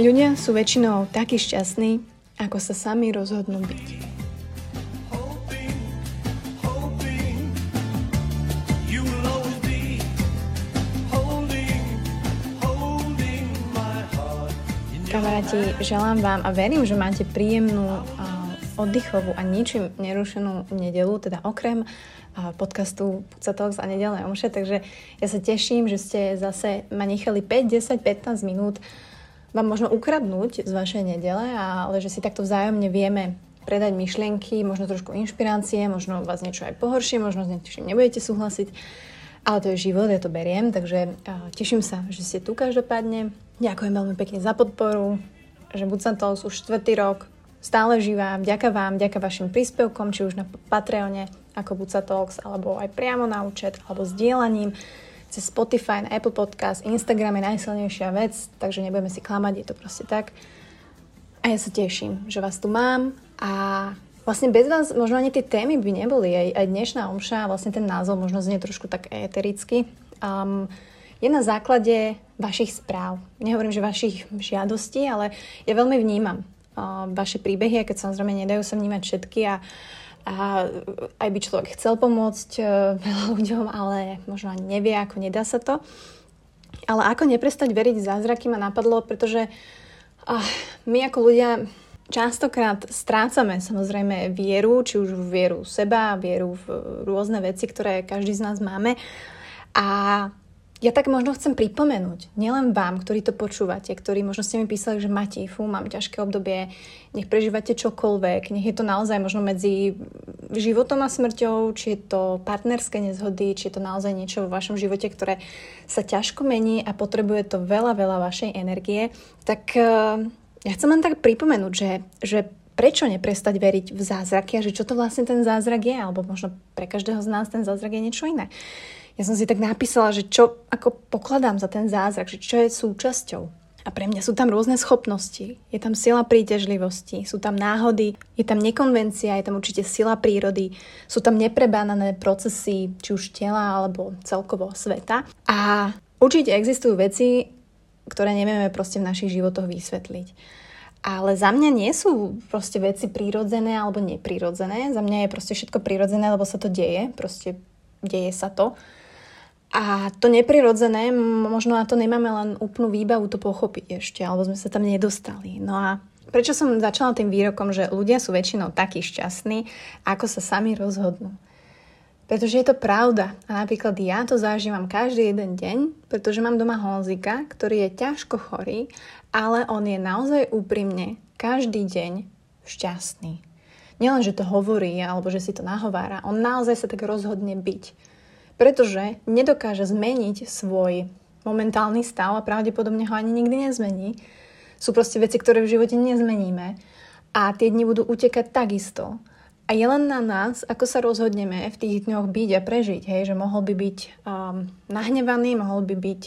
Ľudia sú väčšinou takí šťastní, ako sa sami rozhodnú byť. Kamaráti, želám vám a verím, že máte príjemnú, oddychovú a ničím nerušenú nedelu, teda okrem podcastu Puca Talks a nedelné omše, takže ja sa teším, že ste zase ma nechali 5, 10, 15 minút vám možno ukradnúť z vašej nedele, ale že si takto vzájomne vieme predať myšlienky, možno trošku inšpirácie, možno vás niečo aj pohoršie, možno s niečím nebudete súhlasiť, ale to je život, ja to beriem, takže teším sa, že ste tu každopádne. Ďakujem veľmi pekne za podporu, že to už štvrtý rok stále živá. Vďaka vám, vďaka vašim príspevkom, či už na Patreone ako Buca Talks, alebo aj priamo na účet, alebo sdielaním cez Spotify, na Apple Podcast, Instagram je najsilnejšia vec, takže nebudeme si klamať, je to proste tak. A ja sa teším, že vás tu mám a vlastne bez vás možno ani tie témy by neboli. Aj, aj dnešná omša, vlastne ten názov možno znie trošku tak etericky. Um, je na základe vašich správ. Nehovorím, že vašich žiadostí, ale ja veľmi vnímam uh, vaše príbehy, a keď samozrejme nedajú sa vnímať všetky a uh, a aj by človek chcel pomôcť e, veľa ľuďom, ale možno ani nevie, ako nedá sa to. Ale ako neprestať veriť v zázraky ma napadlo, pretože my ako ľudia častokrát strácame samozrejme vieru, či už v vieru seba, vieru v rôzne veci, ktoré každý z nás máme. A ja tak možno chcem pripomenúť, nielen vám, ktorí to počúvate, ktorí možno ste mi písali, že máte, fú, mám ťažké obdobie, nech prežívate čokoľvek, nech je to naozaj možno medzi životom a smrťou, či je to partnerské nezhody, či je to naozaj niečo vo vašom živote, ktoré sa ťažko mení a potrebuje to veľa, veľa vašej energie, tak uh, ja chcem len tak pripomenúť, že, že prečo neprestať veriť v zázraky a že čo to vlastne ten zázrak je, alebo možno pre každého z nás ten zázrak je niečo iné ja som si tak napísala, že čo ako pokladám za ten zázrak, že čo je súčasťou. A pre mňa sú tam rôzne schopnosti, je tam sila príťažlivosti, sú tam náhody, je tam nekonvencia, je tam určite sila prírody, sú tam neprebánané procesy, či už tela alebo celkovo sveta. A určite existujú veci, ktoré nevieme proste v našich životoch vysvetliť. Ale za mňa nie sú proste veci prírodzené alebo neprirodzené. Za mňa je proste všetko prírodzené, lebo sa to deje. Proste deje sa to. A to neprirodzené, možno na to nemáme len úplnú výbavu to pochopiť ešte, alebo sme sa tam nedostali. No a prečo som začala tým výrokom, že ľudia sú väčšinou takí šťastní, ako sa sami rozhodnú? Pretože je to pravda. A napríklad ja to zažívam každý jeden deň, pretože mám doma Honzika, ktorý je ťažko chorý, ale on je naozaj úprimne každý deň šťastný. Nielen, že to hovorí, alebo že si to nahovára, on naozaj sa tak rozhodne byť pretože nedokáže zmeniť svoj momentálny stav a pravdepodobne ho ani nikdy nezmení. Sú proste veci, ktoré v živote nezmeníme a tie dni budú utekať takisto. A je len na nás, ako sa rozhodneme v tých dňoch byť a prežiť. Hej? Že mohol by byť um, nahnevaný, mohol by byť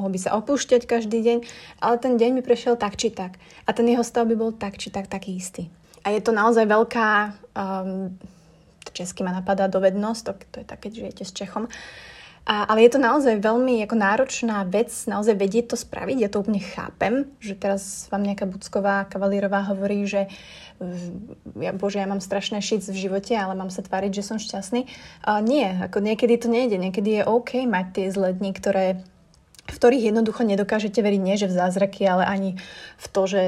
mohol by sa opúšťať každý deň, ale ten deň by prešiel tak či tak. A ten jeho stav by bol tak či tak taký istý. A je to naozaj veľká um, česky ma napadá dovednosť, to, to je také, že žijete s Čechom. A, ale je to naozaj veľmi ako náročná vec, naozaj vedieť to spraviť. Ja to úplne chápem, že teraz vám nejaká Bucková kavalírová hovorí, že ja, bože, ja mám strašné šic v živote, ale mám sa tváriť, že som šťastný. A nie, ako niekedy to nejde. Niekedy je OK mať tie zlé dni, ktoré, v ktorých jednoducho nedokážete veriť nie, že v zázraky, ale ani v to, že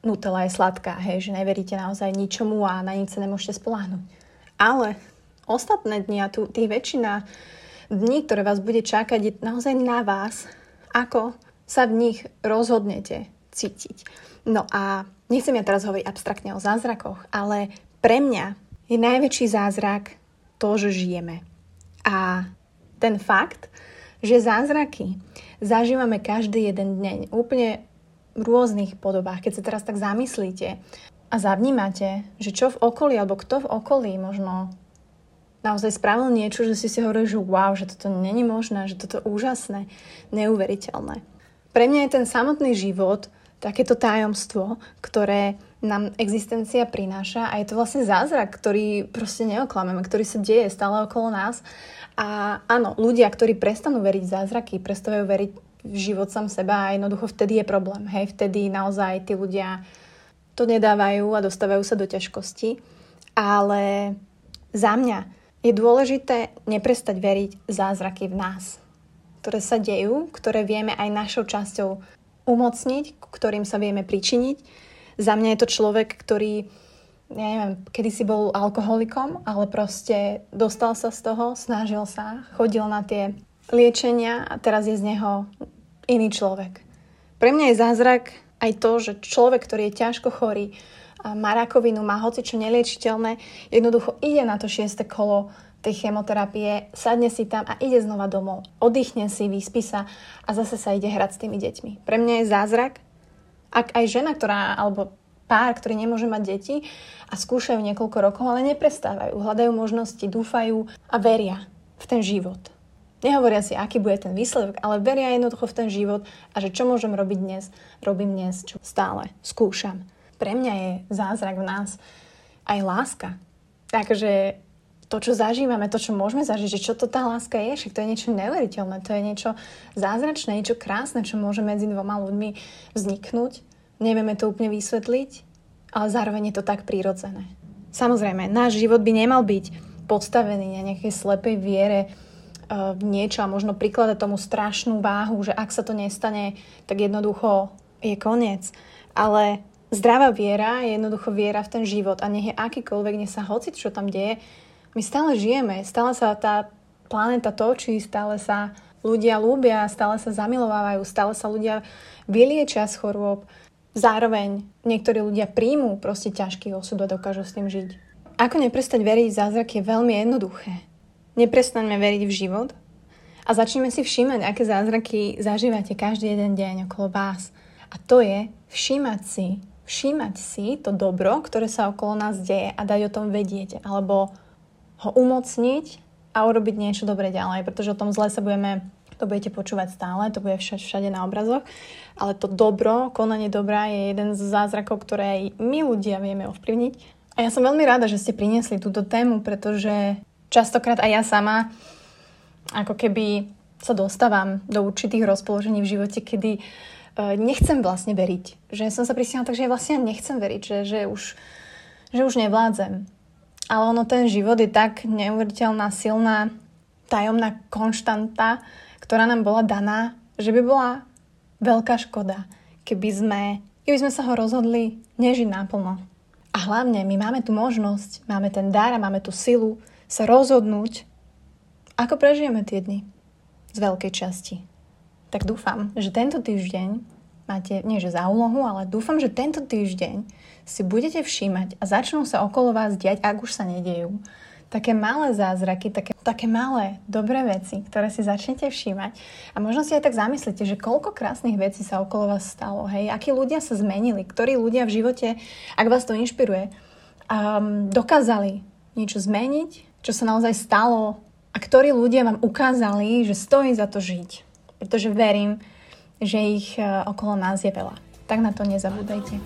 Nutella je sladká, hej, že neveríte naozaj ničomu a na nič sa nemôžete spoláhnuť. Ale ostatné dni a tu, tých väčšina dní, ktoré vás bude čakať, je naozaj na vás, ako sa v nich rozhodnete cítiť. No a nechcem ja teraz hovoriť abstraktne o zázrakoch, ale pre mňa je najväčší zázrak to, že žijeme. A ten fakt, že zázraky zažívame každý jeden deň úplne v rôznych podobách. Keď sa teraz tak zamyslíte, a zavnímate, že čo v okolí, alebo kto v okolí možno naozaj spravil niečo, že si si hovorili, že wow, že toto není možné, že toto úžasné, neuveriteľné. Pre mňa je ten samotný život takéto tajomstvo, ktoré nám existencia prináša a je to vlastne zázrak, ktorý proste neoklameme, ktorý sa deje stále okolo nás. A áno, ľudia, ktorí prestanú veriť v zázraky, prestávajú veriť život sám seba a jednoducho vtedy je problém. Hej, vtedy naozaj tí ľudia to nedávajú a dostávajú sa do ťažkosti. Ale za mňa je dôležité neprestať veriť zázraky v nás, ktoré sa dejú, ktoré vieme aj našou časťou umocniť, ktorým sa vieme pričiniť. Za mňa je to človek, ktorý neviem, kedy si bol alkoholikom, ale proste dostal sa z toho, snažil sa, chodil na tie liečenia a teraz je z neho iný človek. Pre mňa je zázrak aj to, že človek, ktorý je ťažko chorý, má rakovinu, má hoci čo neliečiteľné, jednoducho ide na to šieste kolo tej chemoterapie, sadne si tam a ide znova domov. Oddychne si, vyspí sa a zase sa ide hrať s tými deťmi. Pre mňa je zázrak, ak aj žena, ktorá, alebo pár, ktorí nemôže mať deti a skúšajú niekoľko rokov, ale neprestávajú, hľadajú možnosti, dúfajú a veria v ten život. Nehovoria si, aký bude ten výsledok, ale veria jednoducho v ten život a že čo môžem robiť dnes, robím dnes, čo stále skúšam. Pre mňa je zázrak v nás aj láska. Takže to, čo zažívame, to, čo môžeme zažiť, že čo to tá láska je, však to je niečo neuveriteľné, to je niečo zázračné, niečo krásne, čo môže medzi dvoma ľuďmi vzniknúť Nevieme to úplne vysvetliť, ale zároveň je to tak prírodzené. Samozrejme, náš život by nemal byť postavený na nejakej slepej viere niečo a možno prikladať tomu strašnú váhu, že ak sa to nestane, tak jednoducho je koniec. Ale zdravá viera je jednoducho viera v ten život a nech je akýkoľvek, nech sa hoci čo tam deje, my stále žijeme, stále sa tá planéta točí, stále sa ľudia ľúbia, stále sa zamilovávajú, stále sa ľudia vyliečia z chorôb. Zároveň niektorí ľudia príjmú proste ťažký osud a dokážu s tým žiť. Ako neprestať veriť v zázrak je veľmi jednoduché. Neprestaňme veriť v život a začneme si všímať, aké zázraky zažívate každý jeden deň okolo vás. A to je všímať si, všímať si to dobro, ktoré sa okolo nás deje a dať o tom vedieť, alebo ho umocniť a urobiť niečo dobre ďalej, pretože o tom zle sa budeme to budete počúvať stále, to bude všade, všade na obrazoch, ale to dobro, konanie dobra je jeden z zázrakov, ktoré aj my ľudia vieme ovplyvniť. A ja som veľmi rada, že ste priniesli túto tému, pretože častokrát aj ja sama ako keby sa dostávam do určitých rozpoložení v živote, kedy uh, nechcem vlastne veriť. Že som sa prisiahla tak, že ja vlastne nechcem veriť, že, že, už, že už nevládzem. Ale ono ten život je tak neuveriteľná, silná, tajomná konštanta, ktorá nám bola daná, že by bola veľká škoda, keby sme, keby sme sa ho rozhodli nežiť naplno. A hlavne my máme tu možnosť, máme ten dar a máme tú silu sa rozhodnúť, ako prežijeme tie dni z veľkej časti. Tak dúfam, že tento týždeň máte, nie že za úlohu, ale dúfam, že tento týždeň si budete všímať a začnú sa okolo vás diať, ak už sa nedejú, také malé zázraky, také, také malé, dobré veci, ktoré si začnete všímať. A možno si aj tak zamyslíte, že koľko krásnych vecí sa okolo vás stalo, hej, akí ľudia sa zmenili, ktorí ľudia v živote, ak vás to inšpiruje, um, dokázali niečo zmeniť, čo sa naozaj stalo a ktorí ľudia vám ukázali, že stojí za to žiť. Pretože verím, že ich uh, okolo nás je veľa. Tak na to nezabúdajte.